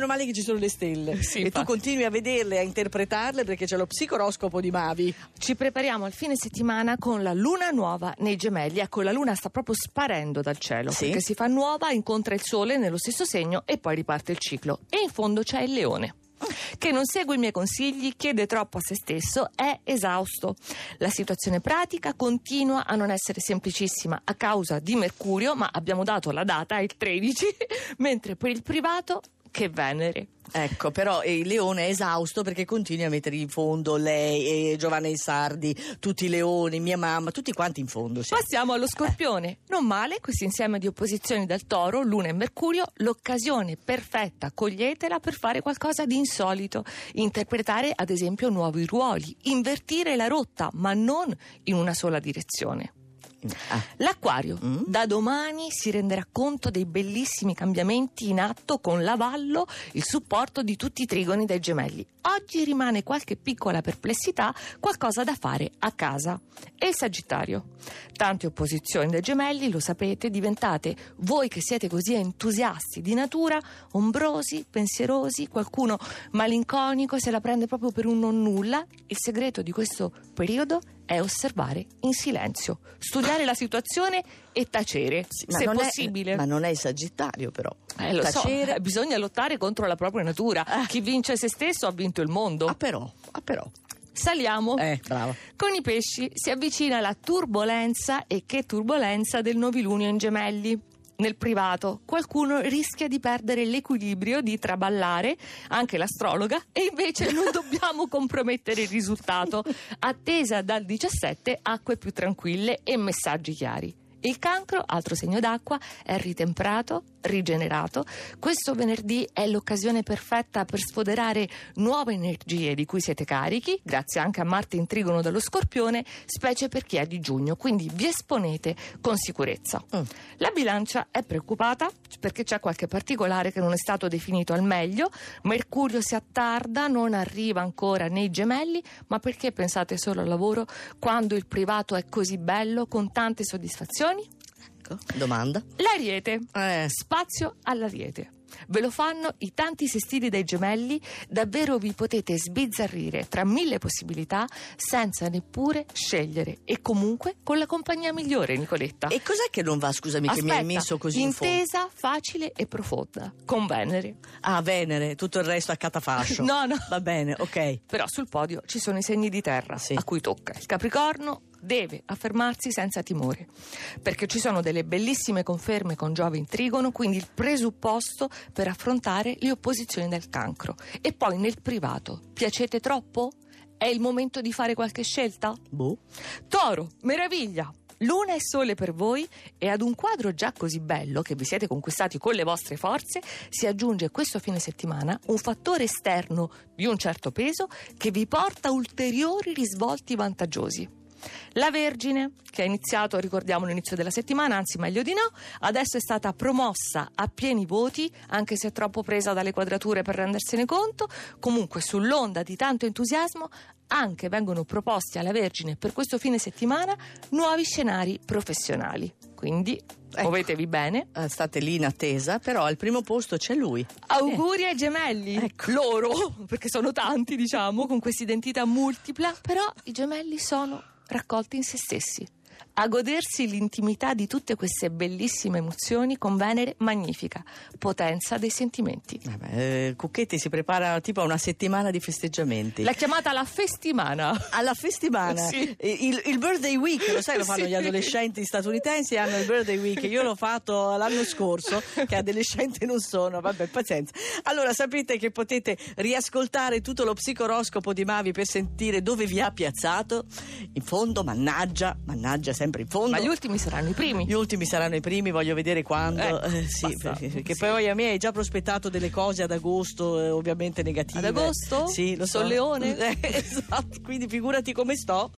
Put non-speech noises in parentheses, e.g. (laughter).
meno male che ci sono le stelle. Sì, e tu infatti. continui a vederle, a interpretarle perché c'è lo psicoroscopo di Mavi. Ci prepariamo al fine settimana con la luna nuova nei gemelli. Ecco, la luna sta proprio sparendo dal cielo Sì. perché si fa nuova, incontra il sole nello stesso segno e poi riparte il ciclo. E in fondo c'è il leone. Che non segue i miei consigli, chiede troppo a se stesso, è esausto. La situazione pratica continua a non essere semplicissima a causa di Mercurio, ma abbiamo dato la data, il 13, (laughs) mentre per il privato che Venere. Ecco, però il leone è esausto perché continui a mettere in fondo lei, e Giovanna Sardi, tutti i leoni, mia mamma, tutti quanti in fondo. sì. Passiamo allo scorpione. Non male, questo insieme di opposizioni dal toro, luna e mercurio, l'occasione perfetta, coglietela per fare qualcosa di insolito. Interpretare ad esempio nuovi ruoli, invertire la rotta, ma non in una sola direzione. Ah, L'acquario Mm. da domani si renderà conto dei bellissimi cambiamenti in atto con l'avallo, il supporto di tutti i trigoni dei gemelli. Oggi rimane qualche piccola perplessità, qualcosa da fare a casa. E il Sagittario. Tante opposizioni dei gemelli, lo sapete, diventate voi che siete così entusiasti di natura, ombrosi, pensierosi, qualcuno malinconico se la prende proprio per un non nulla. Il segreto di questo periodo è osservare in silenzio, studiare la situazione e tacere, sì, se non è- possibile. ma non è Sagittario, però. Eh, lo so, Tacere. eh, bisogna lottare contro la propria natura. Ah. Chi vince se stesso ha vinto il mondo. Ah, però, ah, però. Saliamo. Eh, brava. Con i pesci si avvicina la turbolenza e che turbolenza del novilunio in gemelli. Nel privato qualcuno rischia di perdere l'equilibrio, di traballare, anche l'astrologa, e invece non (laughs) dobbiamo compromettere il risultato. Attesa dal 17 acque più tranquille e messaggi chiari. Il cancro, altro segno d'acqua, è ritemperato, rigenerato. Questo venerdì è l'occasione perfetta per sfoderare nuove energie di cui siete carichi, grazie anche a Marte in trigono dallo Scorpione, specie per chi è di giugno, quindi vi esponete con sicurezza. Mm. La bilancia è preoccupata perché c'è qualche particolare che non è stato definito al meglio. Mercurio si attarda, non arriva ancora nei gemelli, ma perché pensate solo al lavoro quando il privato è così bello, con tante soddisfazioni? Ecco, domanda. L'ariete. Eh, Spazio all'ariete. Ve lo fanno i tanti sestili dei gemelli, davvero vi potete sbizzarrire tra mille possibilità senza neppure scegliere e comunque con la compagnia migliore, Nicoletta. e cos'è che non va, scusami, che mi hai Aspetta, messo così in intesa, facile e profonda, con Venere. Ah, Venere, tutto il resto a catafascio. (laughs) No, no. Va bene, ok. Però sul podio ci sono i segni di terra Sì. a cui tocca. Il Capricorno deve affermarsi senza timore, perché ci sono delle bellissime conferme con Giove in trigono, quindi il presupposto per affrontare le opposizioni del cancro. E poi nel privato, piacete troppo? È il momento di fare qualche scelta? Boh. Toro, meraviglia! Luna e sole per voi e ad un quadro già così bello che vi siete conquistati con le vostre forze si aggiunge questo fine settimana un fattore esterno di un certo peso che vi porta ulteriori risvolti vantaggiosi. La Vergine, che ha iniziato, ricordiamo, all'inizio della settimana, anzi meglio di no, adesso è stata promossa a pieni voti, anche se è troppo presa dalle quadrature per rendersene conto. Comunque, sull'onda di tanto entusiasmo, anche vengono proposti alla Vergine per questo fine settimana nuovi scenari professionali. Quindi, Ecco. muovetevi bene. Eh, state lì in attesa, però al primo posto c'è lui. Auguri ai gemelli, Ecco. loro, (laughs) perché sono tanti, diciamo, con questa identità multipla, però i gemelli sono raccolti in se stessi. A godersi l'intimità di tutte queste bellissime emozioni con Venere magnifica, potenza dei sentimenti. Vabbè, eh, Cucchetti si prepara tipo a una settimana di festeggiamenti. L'ha chiamata la festimana. Alla festimana, Sì. Eh, il, il birthday week, lo sai, lo fanno Sì. gli adolescenti statunitensi, hanno il birthday week. Io l'ho fatto l'anno scorso, che adolescente non sono, vabbè, pazienza. Allora, sapete che potete riascoltare tutto lo psicoroscopo di Mavi per sentire dove vi ha piazzato. In fondo, mannaggia, mannaggia sempre in fondo. Ma gli ultimi saranno i primi. Gli ultimi saranno i primi, voglio vedere quando. Eh, Eh, sì, perché, perché Sì. poi a me hai già prospettato delle cose ad agosto, eh, ovviamente negative. Ad agosto? Sì, lo so. Sol Leone? (laughs) Eh, esatto, quindi figurati come sto.